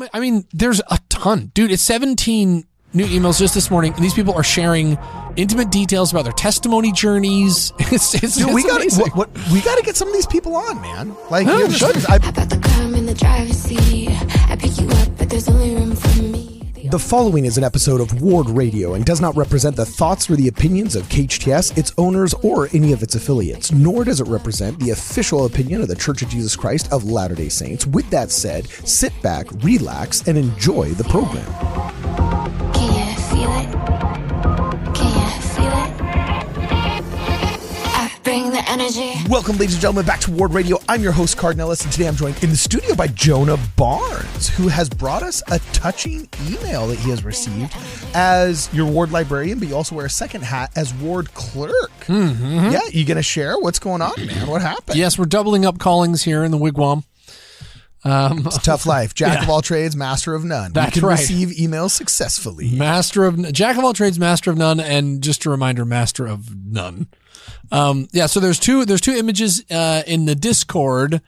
ma- I mean, there's a ton, dude. It's 17 new emails just this morning, and these people are sharing intimate details about their testimony journeys. It's, it's, Dude, it's we got what, what, we got to get some of these people on, man. Like, Yeah, you we should. I, I put the car in the driver's seat. I pick you up, but there's only room for me. The following is an episode of Ward Radio and does not represent the thoughts or the opinions of KHTS, its owners, or any of its affiliates, nor does it represent the official opinion of the Church of Jesus Christ of Latter day Saints. With that said, sit back, relax, and enjoy the program. Can you feel it? Bring the energy. Welcome, ladies and gentlemen, back to Ward Radio. I'm your host, Cardon Ellis, and today I'm joined in the studio by Jonah Barnes, who has brought us a touching email that he has received as your ward librarian, but you also wear a second hat as ward clerk. Mm-hmm. Yeah, you gonna share what's going on, man? What happened? Yes, we're doubling up callings here in the wigwam. Um, It's a tough life. Jack Yeah. of all trades, master of none. That's you can right. receive emails successfully. master of jack of all trades, master of none, and just a reminder, master of none. Um, yeah, so there's two there's two images uh, in the Discord.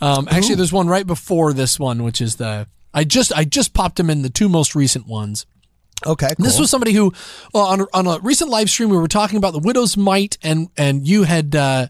Um, actually, there's one right before this one, which is the I just I just popped them in the two most recent ones. Okay, cool. This was somebody who, well, on on a recent live stream, we were talking about the widow's mite, and and you had uh,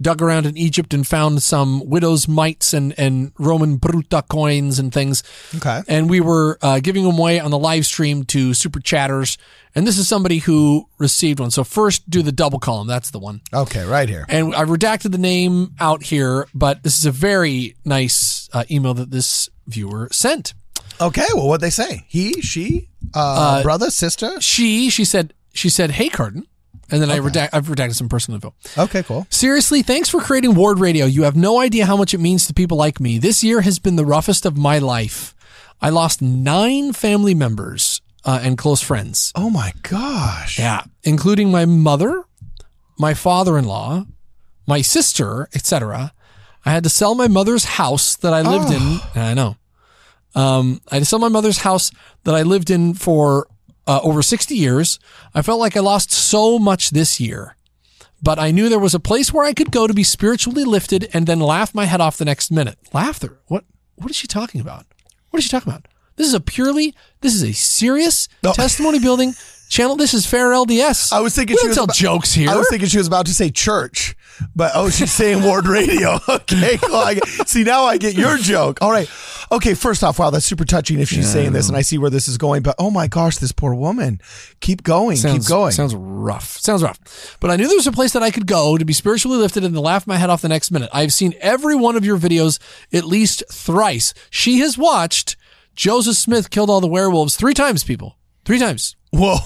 dug around in Egypt and found some widow's mites and and Roman bruta coins and things. Okay. And we were uh, giving them away on the live stream to super chatters, and this is somebody who received one. So first, do the double column. That's the one. okay, right here. And I redacted the name out here, but this is a very nice uh, email that this viewer sent. Okay, well, what they say? He, she, uh, brother, sister. She she said she said, "Hey, Cardon," and then I redact I've redacted some personal info. Okay, cool. Seriously, thanks for creating Ward Radio. You have no idea how much it means to people like me. This year has been the roughest of my life. I lost nine family members uh, and close friends. Oh my gosh. Yeah, including my mother, my father-in-law, my sister, etc. I had to sell my mother's house that I lived in. I know. Um, I had to sell my mother's house that I lived in for uh, over 60 years. I felt like I lost so much this year, but I knew there was a place where I could go to be spiritually lifted and then laugh my head off the next minute. Laughter? What? What is she talking about? What is she talking about? This is a purely, this is a serious No. testimony building channel. This is fair LDS. I was thinking we she was tell about- jokes here. I was thinking she was about to say church, but oh, she's saying Ward Radio. Okay, cool. I see, now I get your joke. All right. Okay, first off, wow, that's super touching if she's saying this, and I see where this is going. But oh my gosh, this poor woman. Keep going. sounds, keep going. Sounds rough. Sounds rough. But I knew there was a place that I could go to be spiritually lifted and to laugh my head off the next minute. I've seen every one of your videos at least thrice. She has watched Joseph Smith killed all the werewolves three times, people. Three times. Whoa.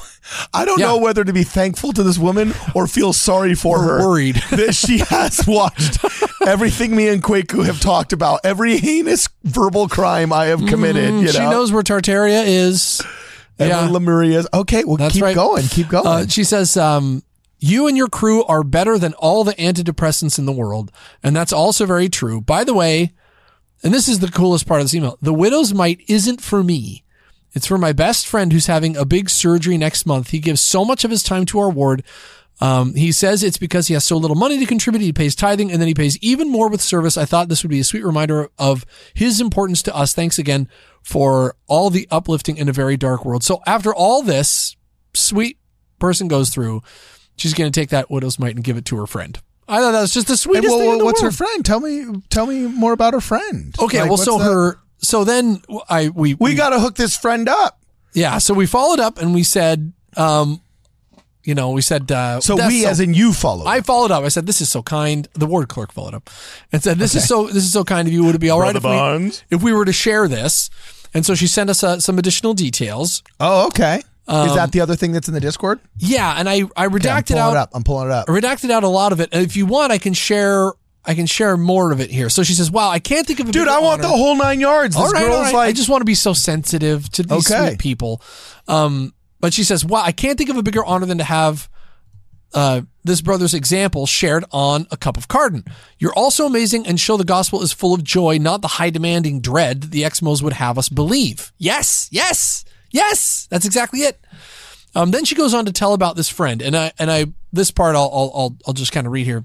I don't Yeah. know whether to be thankful to this woman or feel sorry for Or her. worried. that she has watched everything me and Kwaku have talked about, every heinous verbal crime I have committed. you know? Mm, she knows where Tartaria is. And yeah. is. Okay, well, That's keep right. going. Keep going. Uh, she says, um, you and your crew are better than all the antidepressants in the world. And that's also very true. By the way, and this is the coolest part of this email. The widow's mite isn't for me. It's for my best friend who's having a big surgery next month. He gives so much of his time to our ward. Um, he says it's because he has so little money to contribute. He pays tithing and then he pays even more with service. I thought this would be a sweet reminder of his importance to us. Thanks again for all the uplifting in a very dark world. So after all this sweet person goes through, she's going to take that widow's mite and give it to her friend. I thought that was just the And sweetest well, thing in the what's her friend? Tell me, tell me more about her friend. Okay, Like, well, so the- her, so then I we we got to hook this friend up. yeah, so we followed up and we said, um, you know, we said, uh, So that's we, so- as in you, follow. I followed up. I said, "This is so kind." The ward clerk followed up and said, "This is so this is so kind of you. Would it be all right if Brother Barnes? we if we were to share this?" And so she sent us uh, some additional details. oh, okay. Is that the other thing that's in the Discord? Yeah, and I I Okay, redacted pulling out it. I'm pulling it up. I redacted out a lot of it. And if you want, I can share I can share more of it here. So she says, "Wow, I can't think of a Dude, I want honor." the whole nine yards. This All right, girl's right. like, I just want to be so sensitive to these Okay. sweet people. Um, but she says, "Wow, I can't think of a bigger honor than to have uh, this brother's example shared on a cup of Cardon. You're also amazing and show the gospel is full of joy, not the high demanding dread that the Exmos would have us believe. Yes, yes, yes. That's exactly it. Um, then she goes on to tell about this friend, and I and I this part I'll I'll I'll, just kind of read here.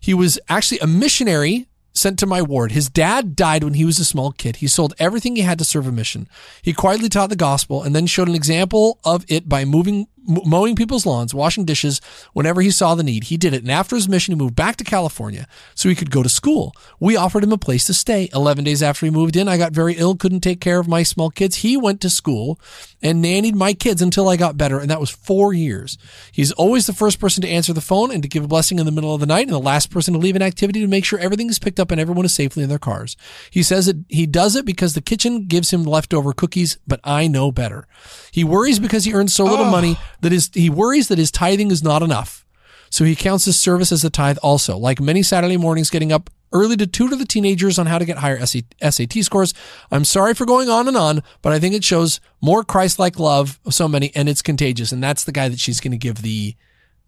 He was actually a missionary sent to my ward. His dad died when he was a small kid. He sold everything he had to serve a mission. He quietly taught the gospel and then showed an example of it by moving mowing people's lawns, washing dishes whenever he saw the need. He did it. And after his mission, he moved back to California so he could go to school. We offered him a place to stay. 11 days after he moved in, I got very ill, couldn't take care of my small kids. He went to school and nannied my kids until I got better. And that was four years. He's always the first person to answer the phone and to give a blessing in the middle of the night and the last person to leave an activity to make sure everything is picked up and everyone is safely in their cars. He says that he does it because the kitchen gives him leftover cookies, but I know better. He worries because he earns so little money that his, he worries that his tithing is not enough. So he counts his service as a tithe also. Like many Saturday mornings, getting up early to tutor the teenagers on how to get higher SAT scores. I'm sorry for going on and on, but I think it shows more Christ-like love of so many, and it's contagious. And that's the guy that she's going to give the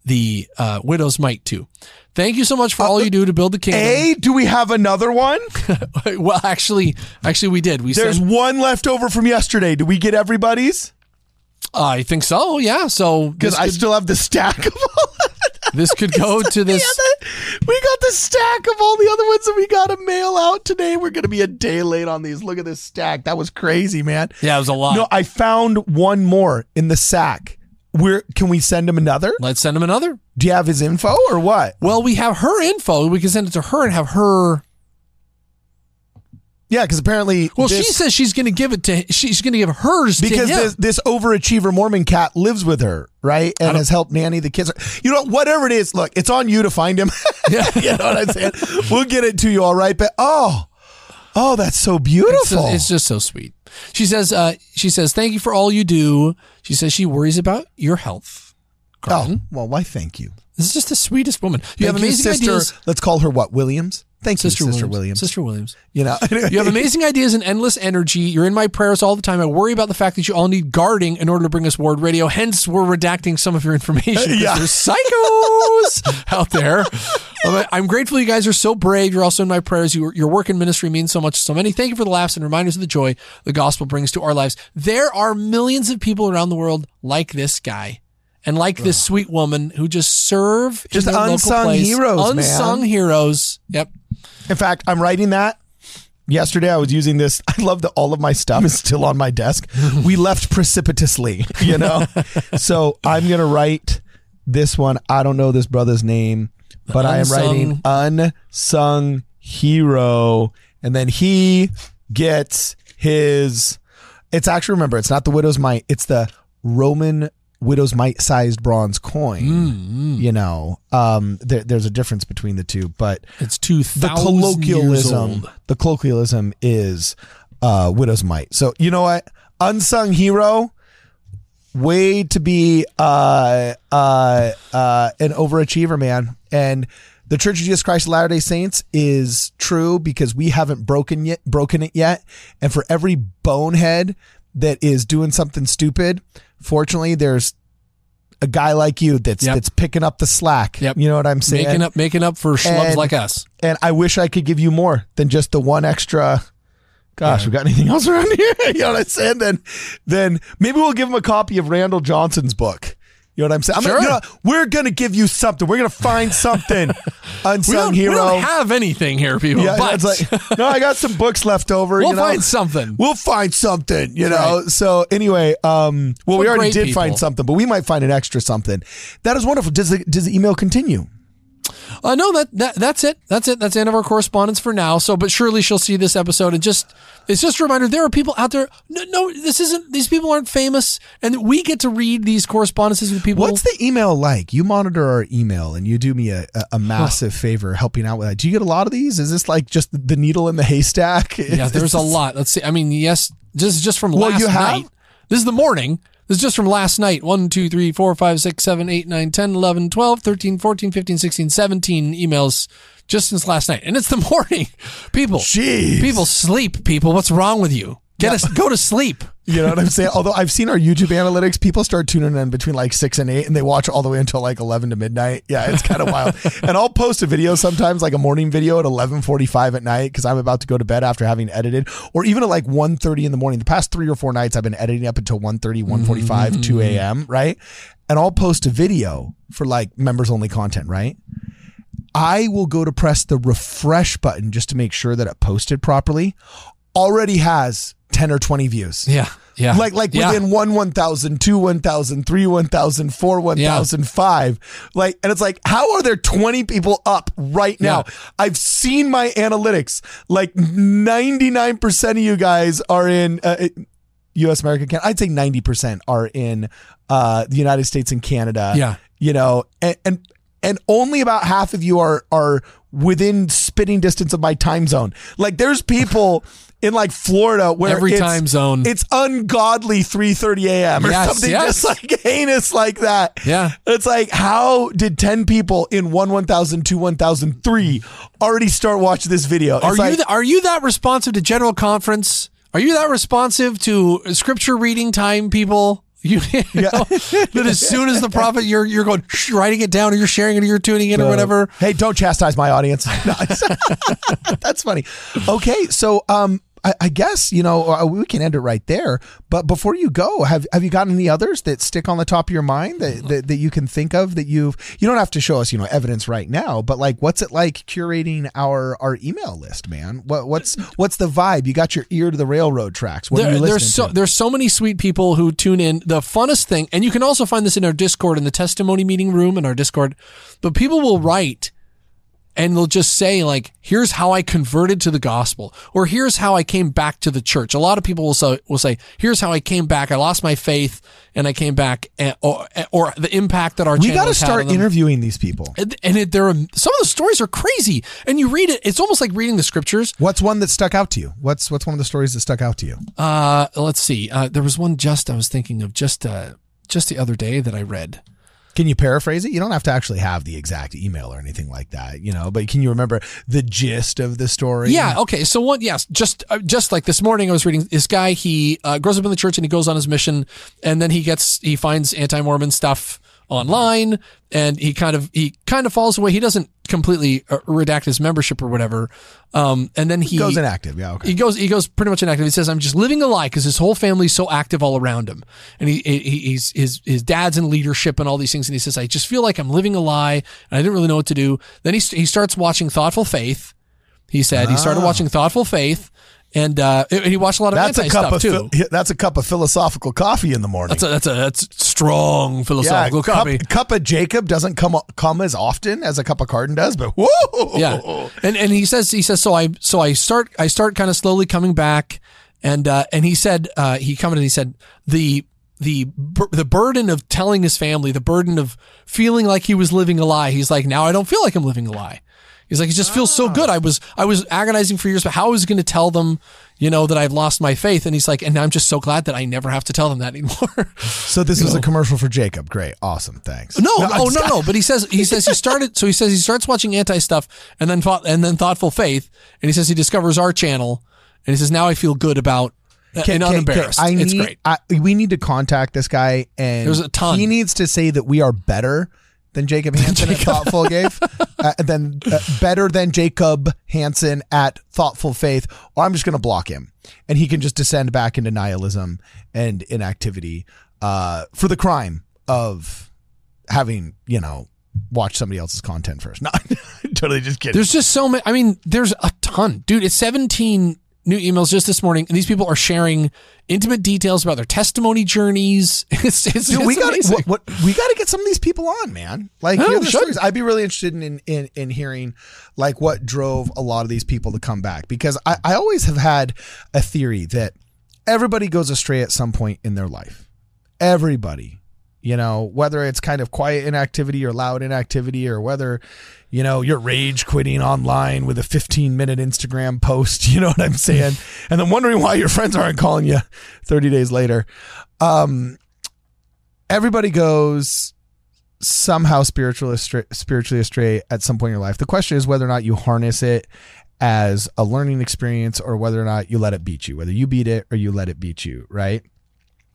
the uh, widow's mite to. Thank you so much for all you do to build the kingdom. A, do we have another one? well, actually, actually, we did. We There's sent, one left over from yesterday. Do we get everybody's? I think so. Yeah. So Because I still have the stack of all. this could go to this. Other- we got the stack of all the other ones that we got to mail out today. We're going to be a day late on these. Look at this stack. That was crazy, man. Yeah, it was a lot. No, I found one more in the sack. Where can we send him another? Let's send him another. Do you have his info or what? Well, we have her info. We can send it to her and have her. Yeah, because apparently, Well, this- she says she's going to give it to. She's going to give hers because to him. this, this overachiever Mormon cat lives with her, right, and has helped nanny the kids. You know, whatever it is, look, it's on you to find him. Yeah. you know what I'm saying? We'll get it to you, all right. But oh, oh, that's so It's, beautiful. it's just so sweet. She says. Uh, she says, "Thank you for all you do." She says she worries about your health. oh, well, why? Thank you. This is just the sweetest woman. You have Thank amazing sister. ideas. Let's call her what? Williams. Thank Sister, you, Sister Williams. Williams. Sister Williams. You know, You have amazing ideas and endless energy. You're in my prayers all the time. I worry about the fact that you all need guarding in order to bring us Ward Radio. Hence, we're redacting some of your information. Yeah. There's psychos out there. I'm grateful you guys are so brave. You're also in my prayers. Your, your work in ministry means so much to so many. Thank you for the laughs and reminders of the joy the gospel brings to our lives. There are millions of people around the world like this guy. And like this sweet woman who just serve in Just their local unsung place. heroes, man. unsung heroes. Yep. In fact, I'm writing that. Yesterday, I was using this. I love that all of my stuff is still on my desk. we left precipitously, you know? so I'm going to write this one. I don't know this brother's name, but I am writing unsung hero. And then he gets his. It's actually, remember, it's not the widow's mite, it's the Roman widow's mite sized bronze coin. You know, um, there, there's a difference between the two, but It's two the colloquialism old. the colloquialism is uh widow's mite. So you know what? Unsung hero way to be uh uh uh an overachiever man. And the church of jesus christ of latter-day saints is true because we haven't broken yet broken it yet. And for every bonehead that is doing something stupid fortunately there's a guy like you that's Yep. that's picking up the slack Yep. you know what i'm saying making up making up for schlubs And- like us. and I wish I could give you more than just the one extra. Gosh, we got anything else around here? you know what I'm saying? Then, then maybe we'll give him a copy of Randall Johnson's book. You know what I'm saying? I'm Sure. gonna, you know, we're gonna give you something. We're gonna find something. We Unsung don't, hero. we don't have anything here, people. yeah, but it's like no, I got some books left over. we'll you know? find something. We'll find something, you know. Right. So anyway, um, well, we We're already great did find something, but we might find an extra something. That is wonderful. Does the does the email continue? Uh, no, that, that that's it. That's it. That's the end of our correspondence for now. So, but surely she'll see this episode and just it's just a reminder there are people out there. No, no, this isn't. These people aren't famous, and we get to read these correspondences with people. What's the email like? You monitor our email and you do me a, a, a massive favor helping out with that. Do you get a lot of these? Is this like just the needle in the haystack? yeah, there's a lot. Let's see. I mean, yes, this is just from Well, last you have- night. This is the morning. This is just from last night. 1, 2, 3, 4, 5, 6, 7, 8, 9, 10, 11, 12, 13, 14, 15, 16, 17 emails just since last night. And it's the morning. People, Jeez. people sleep, people. What's wrong with you? Get us, go to sleep. You know what I'm saying? Although I've seen our YouTube analytics, people start tuning in between like six and eight and they watch all the way until like 11 to midnight. Yeah, it's kind of wild. And I'll post a video sometimes, like a morning video at 1145 at night because I'm about to go to bed after having edited or even at like 1.30 in the morning. The past three or four nights I've been editing up until 1.30, 1.45, 2 mm. a.m., right? And I'll post a video for like members only content, right? I will go to press the refresh button just to make sure that it posted properly. Already has 10 or 20 views. Yeah. Yeah. Like like Yeah. within one one thousand, two one thousand, three one thousand, four one thousand, five. Like and it's like, how are there 20 people up right now? Yeah. I've seen my analytics. Like 99% of you guys are in uh, US American Canada. I'd say 90% are in uh the United States and Canada. Yeah. You know, and and, and only about half of you are are within spitting distance of my time zone. Like there's people in like Florida where Every it's- time zone. it's ungodly 3:30 a.m. or Yes, something yes. just like heinous like that. Yeah. It's like how did 10 people in 1 1000 2 1003 already start watching this video? It's Are like, you th- are you that responsive to general conference? Are you that responsive to scripture reading time, people? You, you know, that as soon as the prophet, you're you're going writing it down, or you're sharing it, or you're tuning in, or whatever. Hey, don't chastise my audience. No, That's funny. Okay, so um I, I guess you know uh, we can end it right there. But before you go, have have you got any others that stick on the top of your mind that, that that you can think of that you've you don't have to show us you know evidence right now, but like what's it like curating our our email list, man? What what's what's the vibe? You got your ear to the railroad tracks. What are you listening there's so to? there's so many sweet people who tune in. The funnest thing, and you can also find this in our Discord in the testimony meeting room in our Discord. But people will write and they'll just say like, "Here's how I converted to the gospel," or "Here's how I came back to the church." A lot of people will say, "Will say, here's how I came back. I lost my faith and I came back," and, or or the impact that our we got to start interviewing these people. And, and it, there are some of the stories are crazy, and you read it. It's almost like reading the scriptures. What's one that stuck out to you? What's what's one of the stories that stuck out to you? Uh, let's see. Uh, there was one just I was thinking of just uh, just the other day that I read. Can you paraphrase it? You don't have to actually have the exact email or anything like that, you know, but can you remember the gist of the story? Yeah. Okay. So one, yes, just uh, just like this morning, I was reading this guy. He uh, grows up in the church and he goes on his mission, and then he gets he finds anti Mormon stuff online, and he kind of he kind of falls away. He doesn't completely uh, redact his membership or whatever, um, and then he Goes inactive. Yeah. Okay. he goes he goes pretty much inactive. He says, "I'm just living a lie because his whole family's so active all around him, and he, he he's his his dad's in leadership and all these things." And he says, "I just feel like I'm living a lie, and I didn't really know what to do." Then he he starts watching Thoughtful Faith. He said he started watching Thoughtful Faith, and uh, he watched a lot of. That's anti a cup stuff of too. phil- that's a cup of philosophical coffee in the morning. That's a that's a that's strong philosophical cup, copy. cup of Jacob doesn't come come as often as a cup of Cardon does, but whoa, yeah and and he says he says so i so i start i start kind of slowly coming back and uh and he said uh he commented and he said the the the burden of telling his family the burden of feeling like he was living a lie he's like now i don't feel like i'm living a lie he's like it just feels so good i was i was agonizing for years but how I was going to tell them you know that i've lost my faith and he's like and i'm just so glad that i never have to tell them that anymore So this was a commercial for Jacob. Great, awesome, thanks. No, I'm oh no, no. But he says he says he started. So he says he starts watching anti stuff, and then thought, and then thoughtful faith, and he says he discovers our channel, and he says now I feel good about uh, Okay, and unembarrassed. okay. I it's need, great. I, we need to contact this guy, and There's a ton. He needs to say that we are better than Jacob Hansen at Thoughtful Gave, uh, then uh, better than Jacob Hansen at Thoughtful Faith, or I'm just going to block him, and he can just descend back into nihilism and inactivity uh, for the crime of having, you know, watched somebody else's content first. No, totally just kidding. There's just so many. I mean, there's a ton, dude. It's 17 new emails just this morning, and these people are sharing intimate details about their testimony journeys. It's it's, Dude, it's we got what, what we got to get some of these people on, man. Like, Oh, hear the sure. stories. I'd be really interested in, in in hearing like what drove a lot of these people to come back because I, I always have had a theory that everybody goes astray at some point in their life. Everybody, you know, whether it's kind of quiet inactivity or loud inactivity, or whether you know you're rage quitting online with a 15 minute Instagram post. You know what I'm saying? and then wondering why your friends aren't calling you 30 days later. Um, everybody goes somehow spiritual astray, spiritually astray at some point in your life. The question is whether or not you harness it as a learning experience or whether or not you let it beat you, whether you beat it or you let it beat you, right?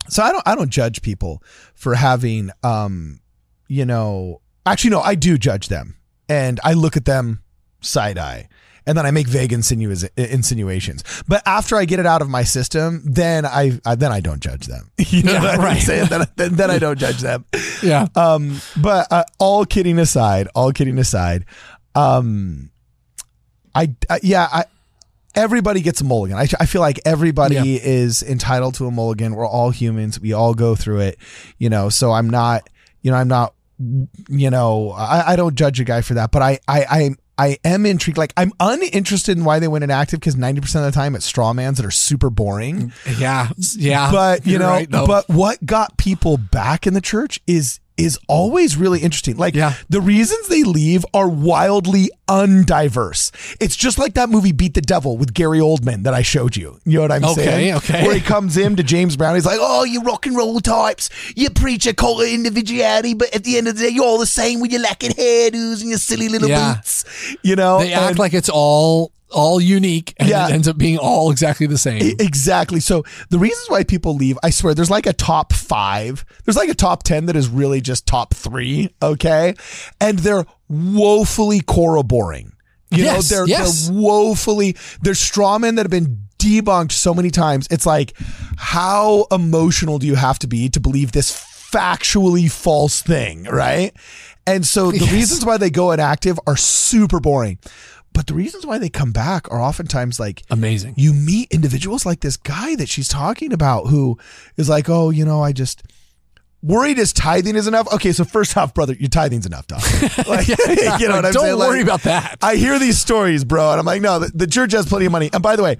So I don't I don't judge people for having um you know actually no, I do judge them and I look at them side eye and then I make vague insinua- insinuations. But after I get it out of my system, then I, I then I don't judge them. You know Yeah, what I'm right. saying? Then, then, then I don't judge them. yeah. Um, but uh, all kidding aside, all kidding aside, Um, I, I yeah, I everybody gets a mulligan. I, I feel like everybody Yeah. is entitled to a mulligan. We're all humans. We all go through it, you know. So I'm not, you know, I'm not, you know, I, I don't judge a guy for that. But I, I, I, I am intrigued. Like I'm uninterested in why they went inactive because 90 percent of the time it's straw mans that are super boring. Yeah, yeah. But you know, right, but what got people back in the church is is always really interesting. Like Yeah. the reasons they leave are wildly undiverse. It's just like that movie Beat the Devil with Gary Oldman that I showed you. You know what I'm Okay, saying? okay. Where he comes in to James Brown, he's like, "Oh, you rock and roll types. You preach a cult of individuality, but at the end of the day, you're all the same with your lacking hairdos and your silly little Yeah. boots." You know, they act like it's all all unique, and Yeah. it ends up being all exactly the same. Exactly. So the reasons why people leave, I swear, there's like a top five. There's like a top 10 that is really just top three. Okay. And they're woefully Cora boring. You Yes, know, they're, yes. they're woefully, there's strawmen that have been debunked so many times. It's like, how emotional do you have to be to believe this factually false thing? Right. And so the Yes. reasons why they go inactive are super boring. But the reasons why they come back are oftentimes like Amazing. you meet individuals like this guy that she's talking about who is like, oh, you know, I just worried his tithing is enough. Okay, so first off, brother, your tithing's enough, dog. Like, you know what I'm Don't saying? worry Like, about that. I hear these stories, bro, and I'm like, no, the, the church has plenty of money. And by the way,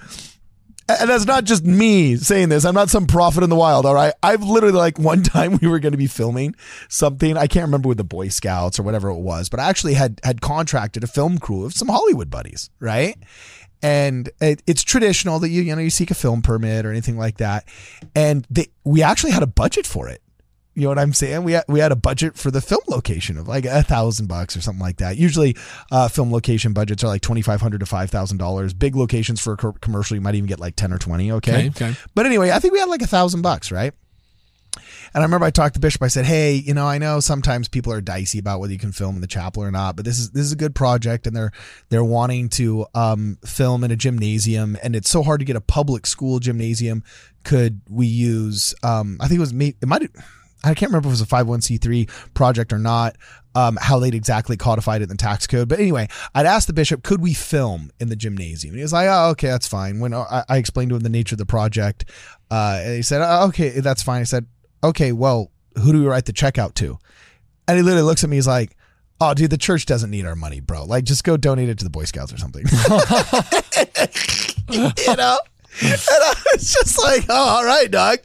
and that's not just me saying this. I'm not some prophet in the wild. All right. I've literally like one time we were going to be filming something. I can't remember with the Boy Scouts or whatever it was, but I actually had had contracted a film crew of some Hollywood buddies, right? And it, it's traditional that you you know you seek a film permit or anything like that, and they we actually had a budget for it. You know what I'm saying? We had, we had a budget for the film location of like a thousand bucks or something like that. Usually, uh, film location budgets are like twenty five hundred to five thousand dollars. Big locations for a co- commercial, you might even get like ten or twenty. Okay? Okay, okay. But anyway, I think we had like a thousand bucks, right? And I remember I talked to Bishop. I said, "Hey, you know, I know sometimes people are dicey about whether you can film in the chapel or not, but this is this is a good project, and they're they're wanting to um, film in a gymnasium, and it's so hard to get a public school gymnasium. Could we use? Um, I think it was me. It might. I can't remember if it was a 501c3 project or not, um, how they'd exactly codified it in the tax code. But anyway, I'd asked the bishop, could we film in the gymnasium? And he was like, oh, okay, that's fine. When I, I explained to him the nature of the project, uh, and he said, oh, okay, that's fine. I said, okay, well, who do we write the check out to? And he literally looks at me, he's like, oh, dude, the church doesn't need our money, bro. Like, just go donate it to the Boy Scouts or something. you know? And I was just like, oh, all right, dog.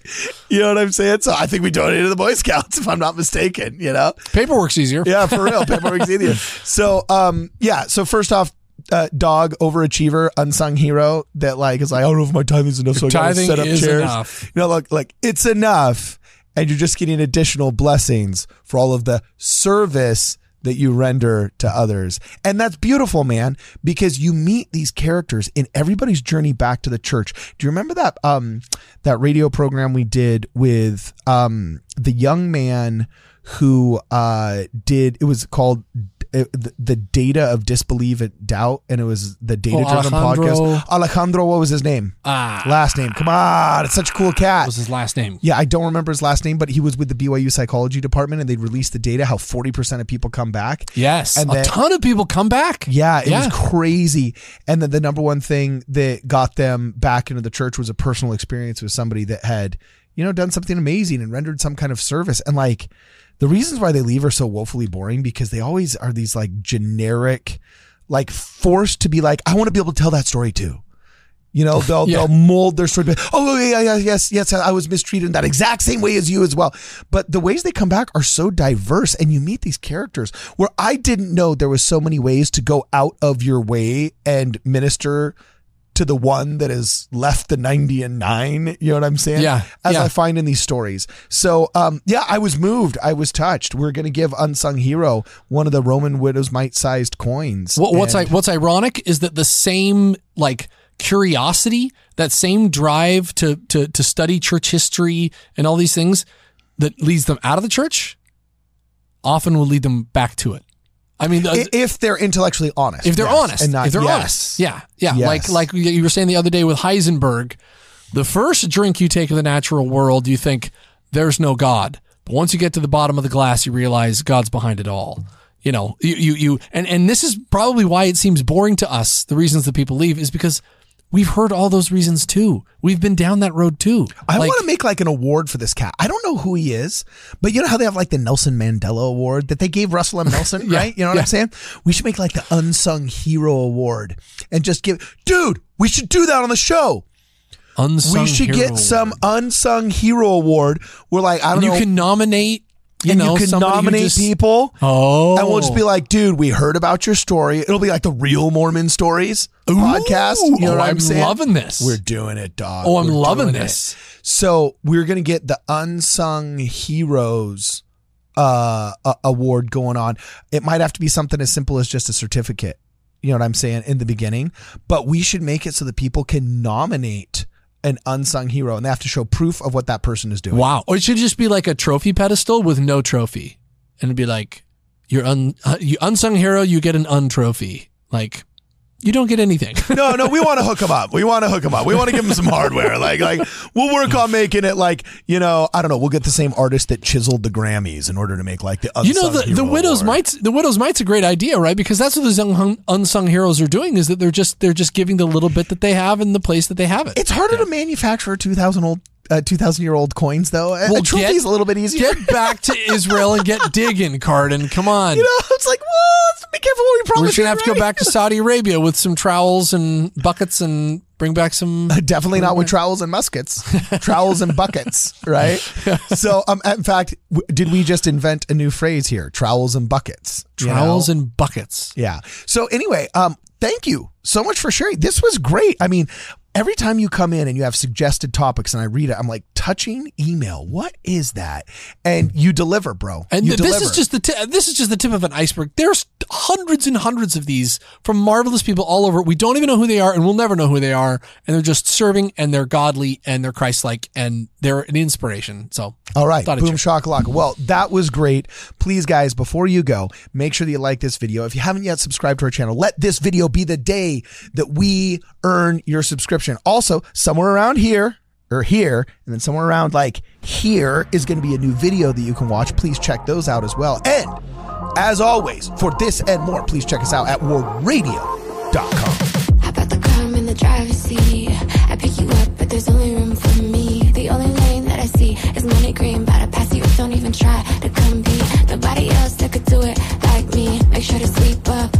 You know what I'm saying? So I think we donated to the Boy Scouts, if I'm not mistaken, you know? Paperwork's easier. Yeah, for real. Paperwork's easier. So, um, yeah. So first off, uh, dog overachiever, unsung hero that like is like, I don't know if my tithing's enough, so I gotta set up is chairs. enough. You know, like like it's enough, and you're just getting additional blessings for all of the service that you render to others. And that's beautiful, man, because you meet these characters in everybody's journey back to the church. Do you remember that um that radio program we did with um the young man who uh did it was called uh, the, the data of disbelief and doubt and it was the data driven Alejandro- podcast alejandro what was his name Ah, last name come on it's such a cool cat What was his last name. yeah, I don't remember his last name, but he was with the BYU psychology department and they released the data how 40% of people come back. Yes, And a then- ton of people come back. Yeah, it Yeah. was crazy. And then the number one thing that got them back into the church was a personal experience with somebody that had, you know, done something amazing and rendered some kind of service. And like the reasons why they leave are so woefully boring because they always are these like generic, like forced to be like, I want to be able to tell that story too. You know, they'll Yeah. they'll mold their story. Oh yeah, yeah, yes, yes. I was mistreated in that exact same way as you as well. But the ways they come back are so diverse, and you meet these characters where I didn't know there was so many ways to go out of your way and minister to the one that has left the 90 and 9 you know what i'm saying? Yeah, as yeah. i find in these stories. So um yeah i was moved. I was touched. We're gonna give unsung hero one of the roman widow's mite sized coins. What, what's And- I, what's ironic is that the same like curiosity, that same drive to to to study church history and all these things that leads them out of the church, often will lead them back to it. I mean, I- if they're intellectually honest if they're yes, honest, and not if they're yes. honest, yeah, yeah. Yes. Like like you were saying the other day with Heisenberg, the first drink you take of the natural world, you think there's no God, but once you get to the bottom of the glass, you realize God's behind it all. You know, you, you, you, and, and this is probably why it seems boring to us. The reasons that people leave is because we've heard all those reasons too. We've been down that road too. I Like, want to make like an award for this cat. I don't know who he is, but you know how they have like the Nelson Mandela Award that they gave Russell M. Nelson, Yeah, right? You know what yeah. I'm saying? We should make like the Unsung Hero Award and just give, dude, we should do that on the show. unsung we should get some. Unsung Hero Award where like, I don't And you know. can nominate, you and know, you can nominate just- people. Oh, And we'll just be like, dude, we heard about your story. It'll be like the real Mormon stories podcast. You know oh, what I'm, I'm saying? loving this. We're doing it, dog. Oh, I'm We're loving doing it. this. So we're gonna get the unsung heroes uh, a- award going on. It might have to be something as simple as just a certificate. You know what I'm saying in the beginning, but we should make it so that people can nominate an unsung hero and they have to show proof of what that person is doing. Wow. Or it should just be like a trophy pedestal with no trophy. And it'd be like, you're un, uh, you unsung hero, you get an untrophy. Like, you don't get anything. No, no, we want to hook them up. We want to hook them up. We want to give them some hardware. Like, like we'll work on making it like you know, I don't know. We'll get the same artist that chiseled the Grammys in order to make like the other you know, unsung the, the widow's mites, the widow's mite's a great idea, right? Because that's what the unsung, unsung heroes are doing is that they're just, they're just giving the little bit that they have in the place that they have it. It's harder to manufacture two thousand old, uh, two thousand year old coins though. Well, a trophy get- a little bit easier. Get back to Israel and get digging, Cardon. Come on. you know, it's like, well, let's be We're gonna have to go back to Saudi Arabia with some trowels and buckets and bring back some. Definitely not with trowels and muskets, trowels and buckets, right? So, um, in fact, w- did we just invent a new phrase here? Trowels and buckets. you know? Trowels and buckets. Yeah. So anyway, um, thank you so much for sharing. This was great. I mean, every time you come in and you have suggested topics and I read it, I'm like, touching email. What is that? And you deliver, bro. And you th- this is just the ti- this is just the tip of an iceberg. There's hundreds and hundreds of these from marvelous people all over. We don't even know who they are, and we'll never know who they are. And they're just serving, and they're godly, and they're Christ-like, and they're an inspiration. So, All right, boom shakalaka. Well, that was great. Please, guys, before you go, make sure that you like this video. If you haven't yet subscribed to our channel, let this video be the day that we earn your subscription. Also, somewhere around here or here, and then somewhere around like here is going to be a new video that you can watch. Please check those out as well. And as always, for this and more, please check us out at wardradio.com. How about the in the driver's seat? I pick you up, but there's only room for me. The only lane that I see is money green. Pass you, don't even try to compete. Nobody else that could do it like me. Make sure to sweep up